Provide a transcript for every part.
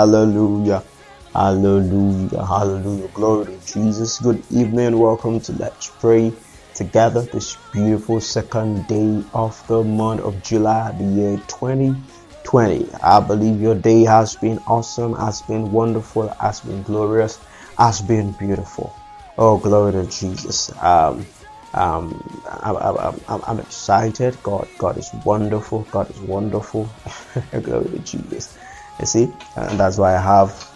Hallelujah. Hallelujah. Hallelujah. Glory to Jesus. Good evening. Welcome to Let's Pray together this beautiful second day of the month of July, the year 2020. I believe your day has been awesome, has been wonderful, has been glorious, has been beautiful. Oh, glory to Jesus. Um, um, I'm, I'm, I'm, I'm excited. God, God is wonderful. God is wonderful. glory to Jesus. You see, and that's why I have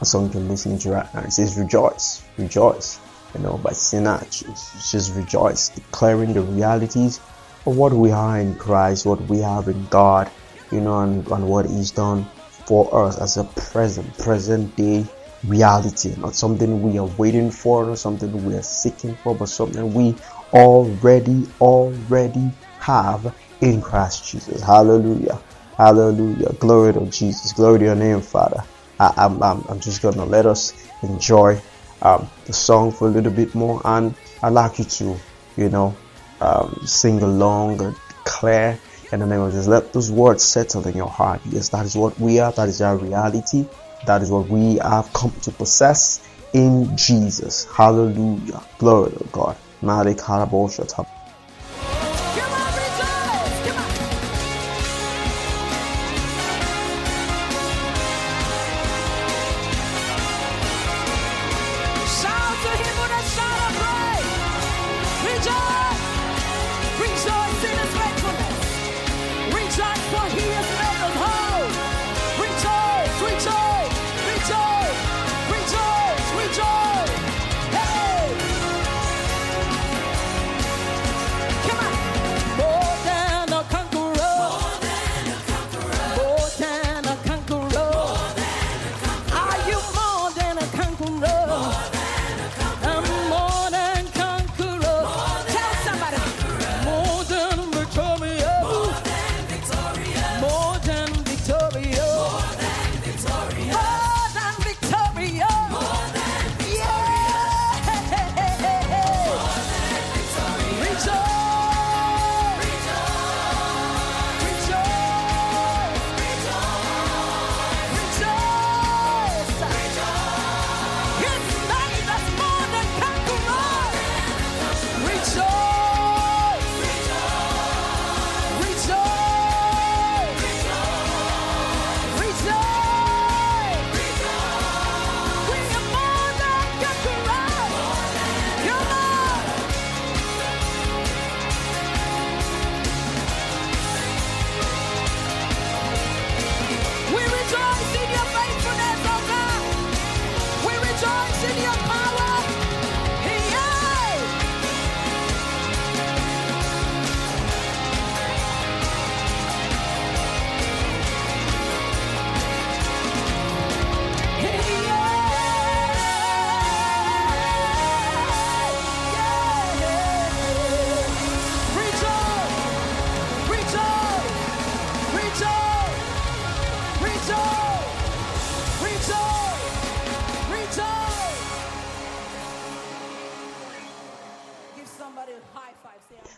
a song you're listening to right now. It says, Rejoice, rejoice. You know, by Sinach, it's just rejoice, declaring the realities of what we are in Christ, what we have in God, you know, and, and what He's done for us as a present, present day reality, not something we are waiting for, or something we are seeking for, but something we already, already have in Christ Jesus. Hallelujah. Hallelujah. Glory to Jesus. Glory to your name, Father. I, I'm, I'm, I'm just going to let us enjoy um, the song for a little bit more. And I'd like you to, you know, um, sing along and declare in the name of Jesus. Let those words settle in your heart. Yes, that is what we are. That is our reality. That is what we have come to possess in Jesus. Hallelujah. Glory to God. Malik Harabosha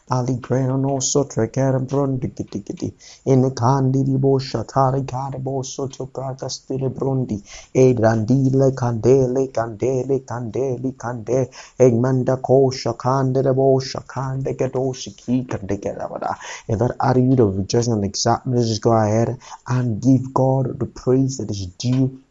Ali Grano sotra caram brondi giti giti. In the candi di boscia tari cade bosso to praga stile brondi. E grandile candele candele candeli cande. E manda kosha candele boscia cande gadoshi ki cande gadavada. If that attitude of rejoicing and excitement, just go ahead and give God the praise that is due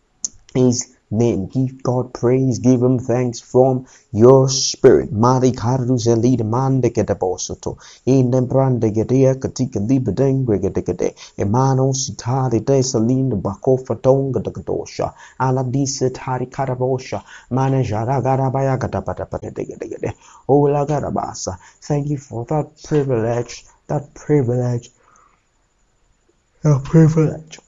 his name. Give God praise, give him thanks from your spirit. Mari karus elid mande gede bosoto. In the brande gedea katika libedengwe gede gede. Emano sitari de salin bako fatonga de gadosha. Ala dise tari karabosha. Mane jara garabaya gada bada bada de gede gede. Ola garabasa. Thank you for that privilege, that privilege, that privilege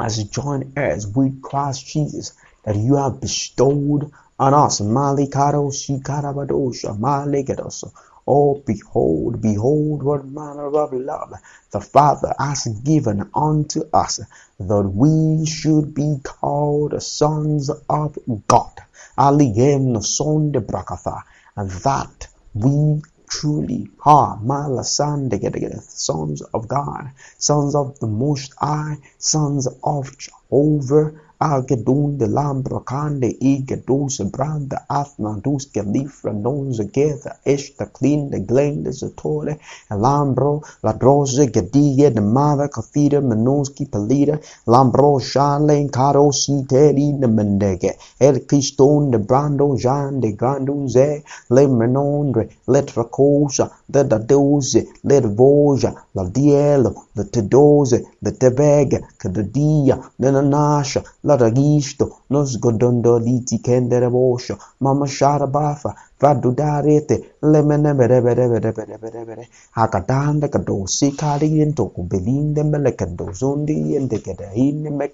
as joint heirs with Christ Jesus that you have bestowed on us. Malikado shikarabadosha malegadoso. Oh, behold, behold, what manner of love the Father has given unto us, that we should be called sons of God. Aligem son de brakatha, and that we truly ha are sons of God, sons of the Most High, sons of Jehovah algedunde, lambrokande, igeduse, brande, afmanduske, lifra, nonze, getha, eshta, klinde, glende, zetore, e lambro, ladroze, gedie, de mada, kafida, menonski, pelida, lambro, shalen, caro, siteri, de mendege, el criston, de brando, jan, de granduze, le menondre, letra cosa, le da doze, le voja, la dielo, le tedose, le tebega, kedadia, le nanasha, laragisto nos godondo liti kendere bosho mama shara bafa vadudarete lemene bere bere bere bere bere bere hakadanda kadosi kari yento kubelinde mele kadozundi yende kede ine me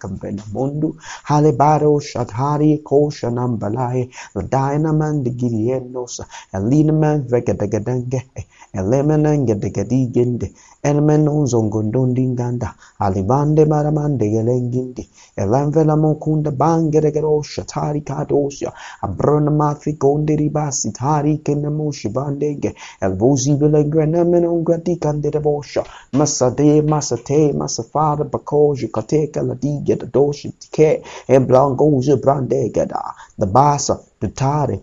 mundu hale baro shathari kosha nambalai ladina man digiri enosa elina man vegedegadenge elemenenge degadigende elemenon zongondondinganda alibande maramande gelengindi elanvela mokunda bangeregero shatari kadosya abrona mathi gondiri basi tari kenamushi bandege elvozi belengrena menon grati kandere bosha. Masade masate masafada bakoji kateka ladige doshi tike. E blangoje brandegada the basa the tare.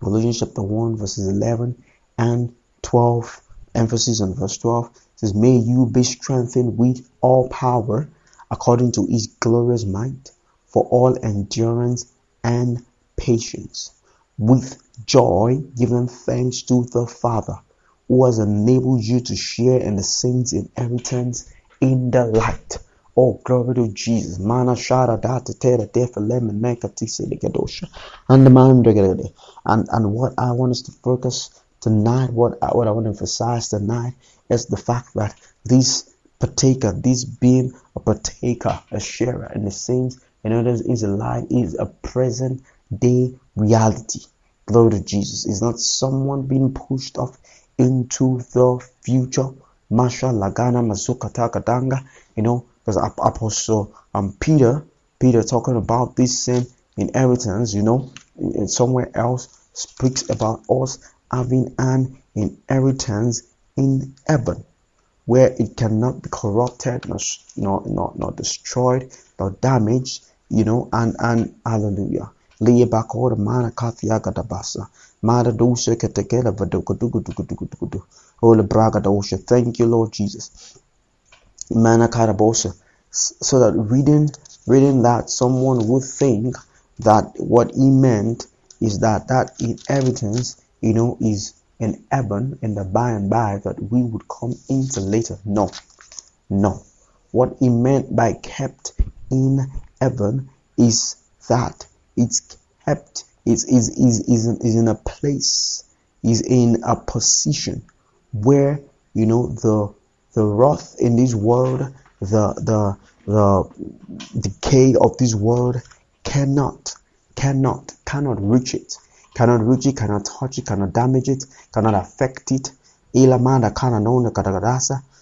Colossians chapter 1 verses 11 and 12 emphasis on verse 12 says may you be strengthened with all power according to his glorious might for all endurance and patience with joy giving thanks to the father who has enabled you to share in the saints inheritance in the light Oh, glory to Jesus. Mana shara data tera defa lemon meka tisa ligadosha. And the man and and what I want us to focus tonight, what I, what I want to emphasize tonight is the fact that this partaker, this being a partaker, a sharer in the saints, in others is alive is a present day reality. Glory to Jesus. It's not someone being pushed off into the future. Masha Lagana Mazuka Takadanga, you know, because Apostle um, Peter, Peter talking about this same inheritance, you know, somewhere else speaks about us having an inheritance in heaven where it cannot be corrupted, nor, nor, nor, nor destroyed, nor damaged, you know, and, and hallelujah. Liye bakor mana kathia gadabasa. Mada dosha ketekela vadukudukudukudukudu. Holy braga dosha. Thank you, Lord Jesus. Mana karabosa. So that reading reading that someone would think that what he meant is that that inheritance, you know, is in heaven in the by and by that we would come into later. No, no. What he meant by kept in heaven is that it's kept, is is is is is in a place, is in a position where you know the the wrath in this world, the the the decay of this world cannot cannot cannot reach it cannot reach it, cannot touch it, cannot damage it, cannot affect it.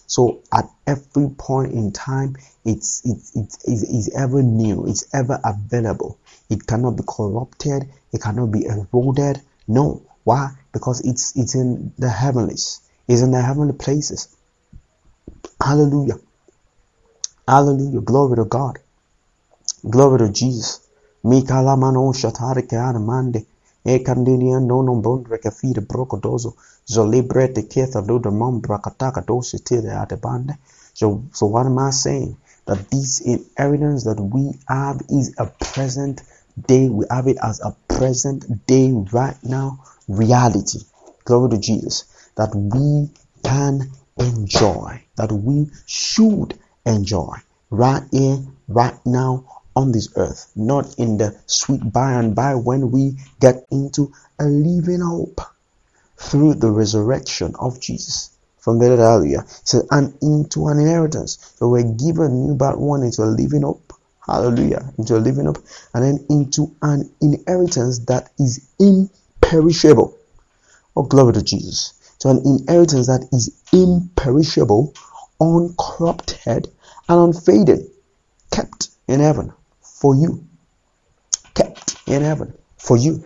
So at every point in time, it's, it's, it's, it's ever new, it's ever available. It cannot be corrupted, it cannot be eroded. No, Why? Because it's it's in the heavenlies. It's in the heavenly places. Hallelujah. Hallelujah. Glory to God. Glory to Jesus. Mikala mano mande. E candinia non bondre che fide brocodoso. Zolibrete ketha luda mom bracataca dosi tire ate bande. So, so what am I saying? That this inheritance that we have is a present day. We have it as a present day right now reality. Glory to Jesus. That we can enjoy. That we should enjoy right here, right now on this earth, not in the sweet by and by when we get into a living hope through the resurrection of Jesus. From the there earlier, so and into an inheritance. So we're given new birth one into a living hope. Hallelujah. Into a living hope. And then into an inheritance that is imperishable. Oh, glory to Jesus. To an inheritance that is imperishable, uncorrupted, and unfading, kept in heaven for you. Kept in heaven for you.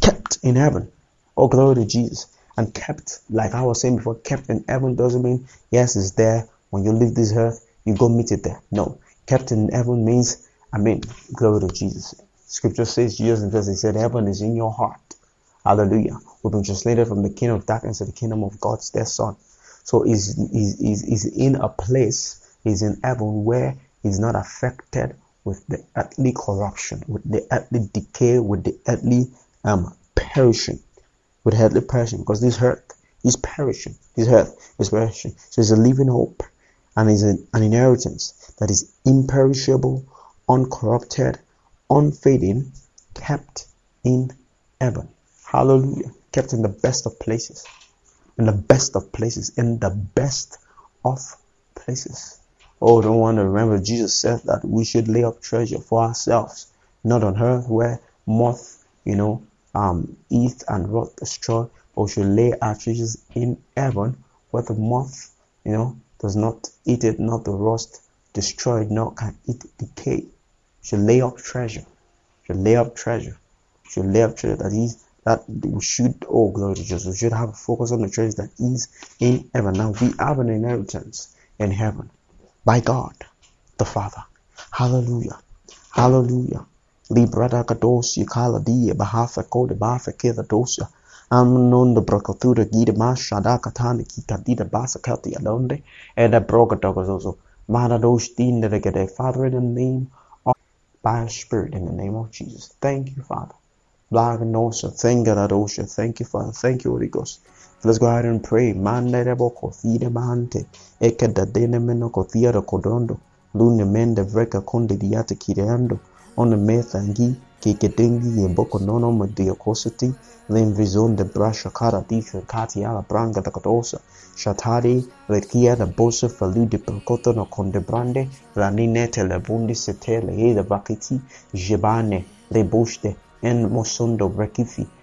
Kept in heaven. Oh, glory to Jesus. And kept, like I was saying before, kept in heaven doesn't mean, yes, it's there. When you leave this earth, you go meet it there. No. Kept in heaven means, I mean, glory to Jesus. Scripture says, Jesus verse, he said, heaven is in your heart. Hallelujah. We've been translated from the kingdom of darkness to the kingdom of God's dear son. So he's, is is is in a place he's in heaven where he's not affected with the earthly corruption, with the earthly decay, with the earthly um, perishing, with earthly perishing, because this earth is perishing. This earth is perishing. So it's a living hope and is an, an inheritance that is imperishable, uncorrupted, unfading, kept in heaven. Hallelujah. Kept in the best of places. In the best of places. In the best of places. Oh, don't want to remember Jesus said that we should lay up treasure for ourselves, not on earth where moth, you know, um, eat and rot destroy, but should lay our treasures in heaven where the moth, you know, does not eat it, not the rust destroy it, nor can it decay. Should lay up treasure. Should lay up treasure. Should lay up treasure that is that we should oh glory to Jesus. We should have a focus on the treasure that is in heaven. Now we have an inheritance in heaven by God the Father. Hallelujah. Hallelujah. Librada kadosi kala dia bahafa kode bafa kida dosa. Amnon the brokatura gida mashada katana ki kadida basa kati alonde. And a broka dogazozo. Manadosh din the Father in the name of by Spirit in the name of Jesus. Thank you, Father. Blagnosa. Thank God, Adosha. Thank you, Father. Thank you, Holy Ghost. Let's go ahead and pray. Manderebo kofide bante. Eke dadene meno kothia da kodondo. Lune mende vreka konde diate kireando. One methangi kekedengi yemboko nono media kosati. Len vizon de brasha kara disha kati ala branga da kodosa. Shatari rekia da bosa falu de percoto no conde brande. Raninete le bundi setele e da vakiti. Jebane le bushte en mosondo brekifi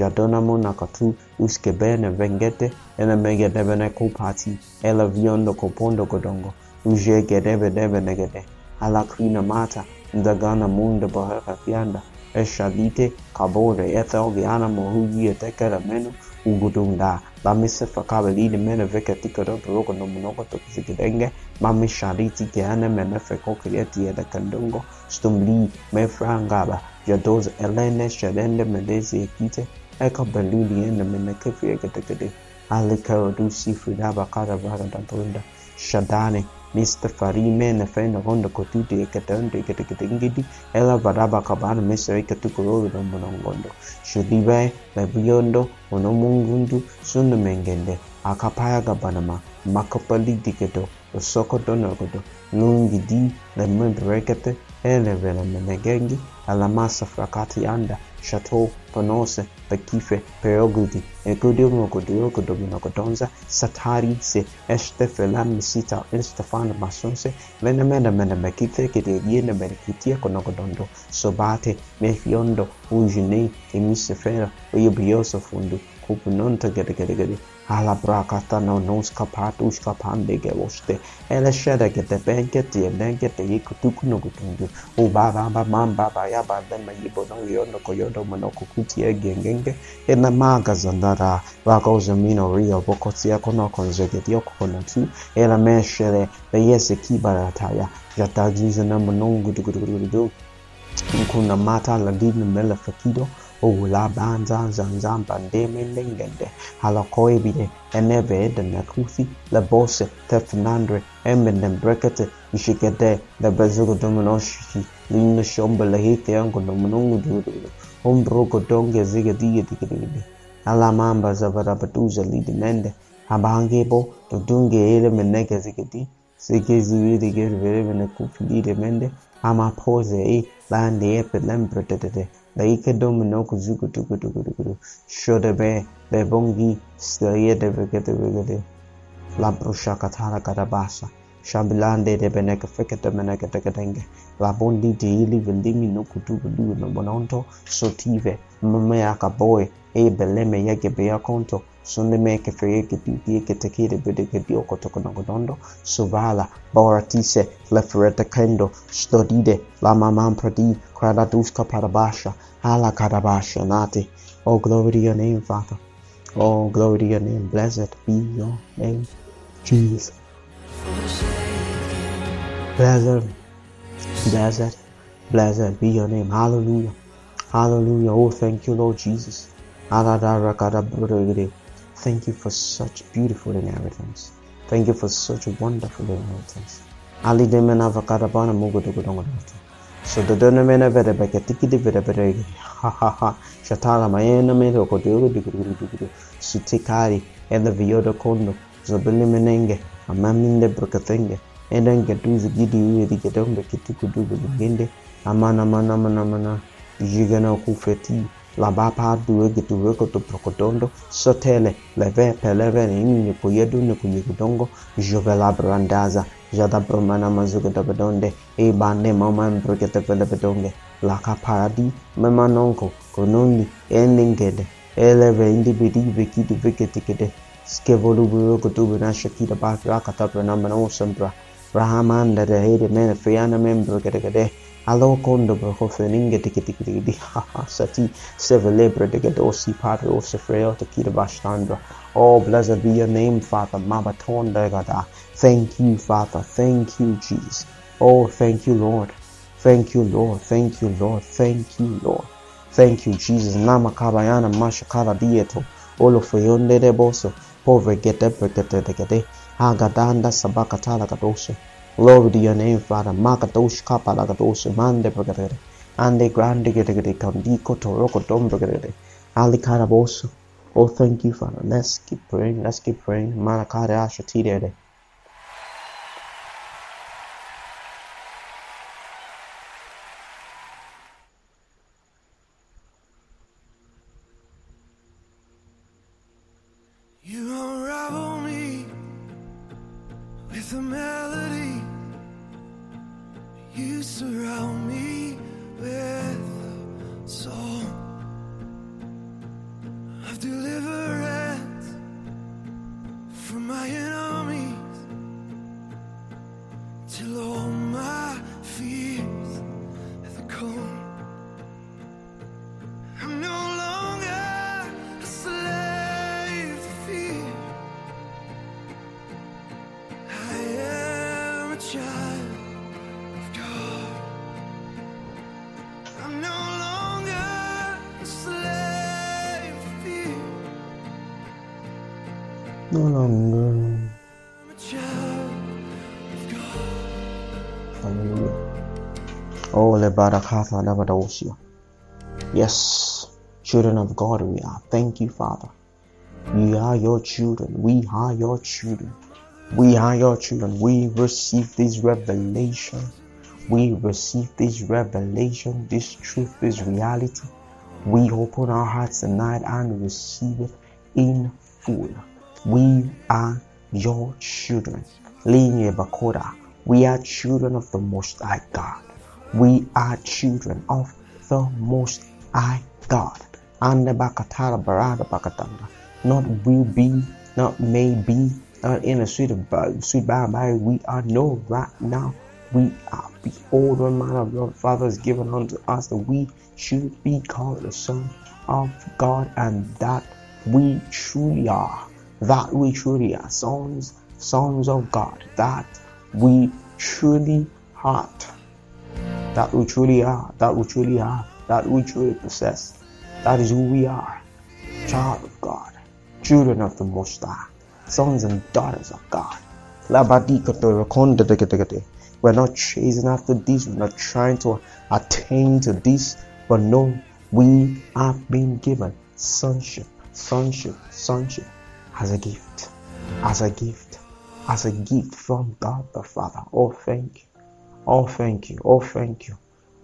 Jadonamo Nakatu, Uskebe na Vengete, and a Megadebeneko Party, Elavion the Copondo Godongo, Uje Gedebedebenegede, Alakrina Mata, Ndagana Munda Bahara Fianda, Eshalite, Kabore, Ethel Giana Mohugi, Tekera Menu, Ugudunda, Bamise Fakabeli, the men of Vekatikara, Broken Nomonoko Tokidenge, Mami Shariti Giana Menefeko Kireti, the Kandongo, Stumli, Mefrangaba, Jados Elene, Shalende, Melezi, Ekite, ekabeluniana menekeviegedegede alikarodusi fridaba karabaradabunda shadane Mr. Farime ne fenda ronda kotuti e katante e katakatangidi ela varaba kabana mesa e katukurori da monongondo. Shudibae, bebiondo, onomungundu, sundu mengende, akapaya gabanama, makapali dikedo, osoko donagodo, lungi di, le mendrekete, ele vela menegengi, alla massa fracati anda, chateau, panose, Takife, Peogudi, Ekodium Okodio, Kodomino Kodonza, Satarice, Este Felam Misita, Estefan Masonse, Venamena Menamekite, Kitiene Merikitia Konokodondo, Sobate, Mefiondo, Ujune, Emisefera, Uyubioso Fundu, Kupunonta Gedegedegede, Alabrakathana noszkapát, úskapán hát, dége voste. Eh, Ele seregete penketi, ebenkete, jéko tuknokutundu. Ó bábába, mámbába, jábában, meg ibono, jönnek a jönnek, manok, kuki egengenge. Enne mágazandara, vágózom minoria, bokoci, akonakon zegeti, okokonatú. Ele mesere, bejesze kibaratája. Jatágyűző nem a nongudugudugudugudu. Kuna mata la dina mele fakido. Ola ban zan zan zan ban de min ding den de. Halakoi bide eneve de nakusi la bosse te fernandre emben den brekete ishikete de bezugo domino shishi linne shombe la hite yango dominungu dudu hombrogo donge zige dige dige dige ala mamba zabara batuza lidinende abangebo dodunge ele menege zige dige sigezibirige vere menekufidire mende amapose e lande epe lembre tete Daika dom no kuzuku tuku tuku tuku Shoda be bebongi staria de vegete vegete. La brusha katana katabasa. Shabilande de beneke fekete meneke teketenge la bondi de ili vendimi no kutu kudu no bononto. Sotive mame akaboy e beleme yake be yakonto sonde meke feye ke pipi ke tekire bede ke dio ko toko no godondo suvala boratise le fereta kendo. Stodide la mamam pradi krada duska parabasha. Ala kadabasha nati oh glory to your name father. Oh glory to your name. Blessed be your name jesus blessed blessed blessed be your name. Hallelujah. Hallelujah. Oh thank you lord jesus. Thank you for such beautiful inheritance. Thank you for such wonderful inheritance. Ali de mena vakada bana mugo dugo dongo dongo. So the dona mena vere beke tiki di vere vere ha ha ha. Shatala mayena mena ko dugo dugo dugo dugo sutikari enda vioda kondo zobili menenge amaminde burkathenge eden getu zigidi yedi gedan bekiti kudu gugende amana mana mana mana jigana ku feti la ba pa duwe gitu we ko to prokotondo sotele leve peleve ni ni ko yedu ni ko yudongo jovela brandaza jada bromana mazuga da bedonde e bande mama brokete pele bedonge la ka paradi mema nonko kononi endingede eleve indibidi bekiti bekiti kede kide skevolu buyo kutubu na shakida ba rakata pranamba no sambra rahamanda de hede mene fiana membro kede kede Alo kondo bro feninge tiki tiki tiki di ha ha sati seve lebre de gedosi padre o sefreo te kida bashtandra. Oh, blessed be your name, Father. Mabatonda gada. Thank you, Father. Thank you, Jesus. Oh, thank you, Lord. Thank you, Lord. Thank you, Lord. Thank you, Lord. Thank you, Jesus. Nama kabayana mashakara dieto. Olo feyonde de boso. Pove gete pekete de gede. Hagadanda sabakatala gadoso. Glory to your name, Father. Makatosh kapalagadosh mande bagare. Ande grande gede kandiko toroko dom bagare. Ali karaboso. Oh, thank you, Father. Let's keep praying. Let's keep praying. Manakare ashatide. No longer. Hallelujah. Oh, le barakata la. Yes, children of God we are. Thank you, Father. We are your children. We are your children. We are your children. We receive this revelation. We receive this revelation, this truth, this reality. We open our hearts tonight and receive it in full. We are your children. Bakoda. We are children of the Most High God. We are children of the Most High God. And the Bakatara Barada Bakatanda. Not will be, not may be, not in a sweet, sweet by and by. We are no right now. We are behold one man of your Father given unto us that we should be called the Son of God and that we truly are. That we truly are sons, sons of God. That we truly are. That we truly are. That we truly are. That we truly possess. That is who we are. Child of God. Children of the Most High. Sons and daughters of God. We're not chasing after this. We're not trying to attain to this. But no, we have been given sonship, sonship, sonship as a gift, as a gift, as a gift from God the Father. Oh, thank you. Oh, thank you. Oh, thank you.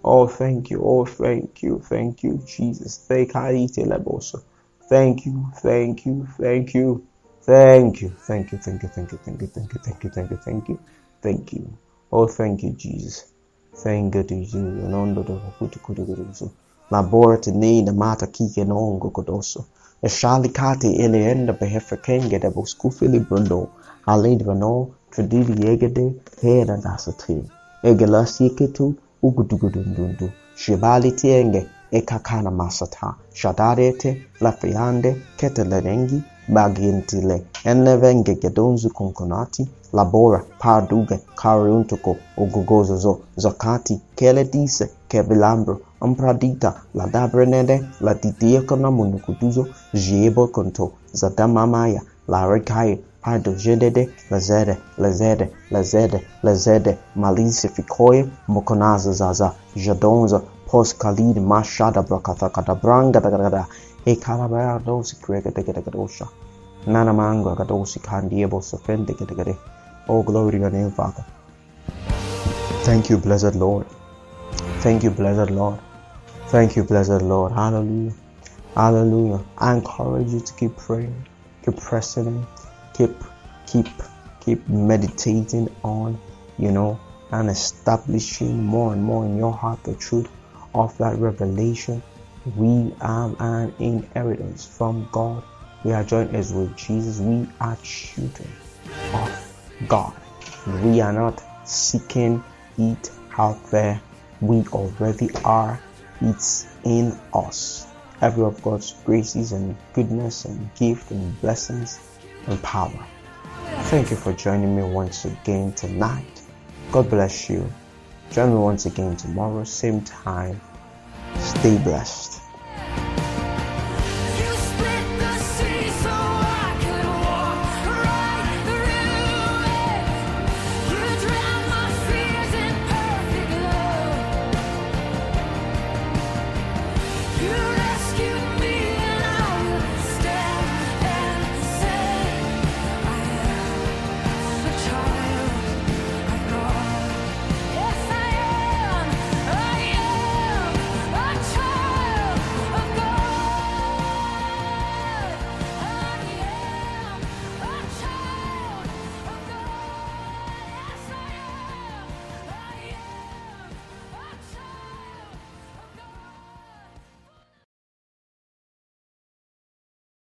Oh, thank you. Oh, thank you. Thank you, Jesus. Thank you. Thank you. Thank you. Thank you. Thank you. Thank you. Thank you. Thank you. Thank you. Thank you. Thank you. Thank you. Thank you. Thank you. Oh, thank you, Jesus. Thank you, Jesus. Laborate ni na mata kike nongo kodoso. Shalikati ilienda behefekenge da boskufili bundo alidvano tridili yegede hera nasati egelasi kitu ugudugudundundu shibali tienge ekakana masata shadarete lafiande ketelerengi bagintile enevenge gedonzu konkonati Labora, Parduga, Caruntuco, Ogogozozo, Zakati, Keledice, Kevilambro, Ampradita, Ladabrenede, Laditiekona Munukutuzo, Zadamamaya, Larekai, Pado Jedede, Lazede, Lazede, Lazede, Lazede, Malice Mokonaza Zaza, Jadonza, Pos Khalid, Mashada Brakatha Kadabranga, Ekalabarado, Sikrega, Nana Oh, glory to your name, Father. Thank you, blessed Lord. Thank you, blessed Lord. Thank you, blessed Lord. Hallelujah. Hallelujah. I encourage you to keep praying, keep pressing in, keep, keep, keep meditating on, you know, and establishing more and more in your heart the truth of that revelation. We have an inheritance from God. We are joined as with Jesus. We are children of God. We are not seeking it out there. We already are. It's in us. Every of God's graces and goodness and gift and blessings and power. Thank you for joining me once again tonight. God bless you. Join me once again tomorrow, same time. Stay blessed.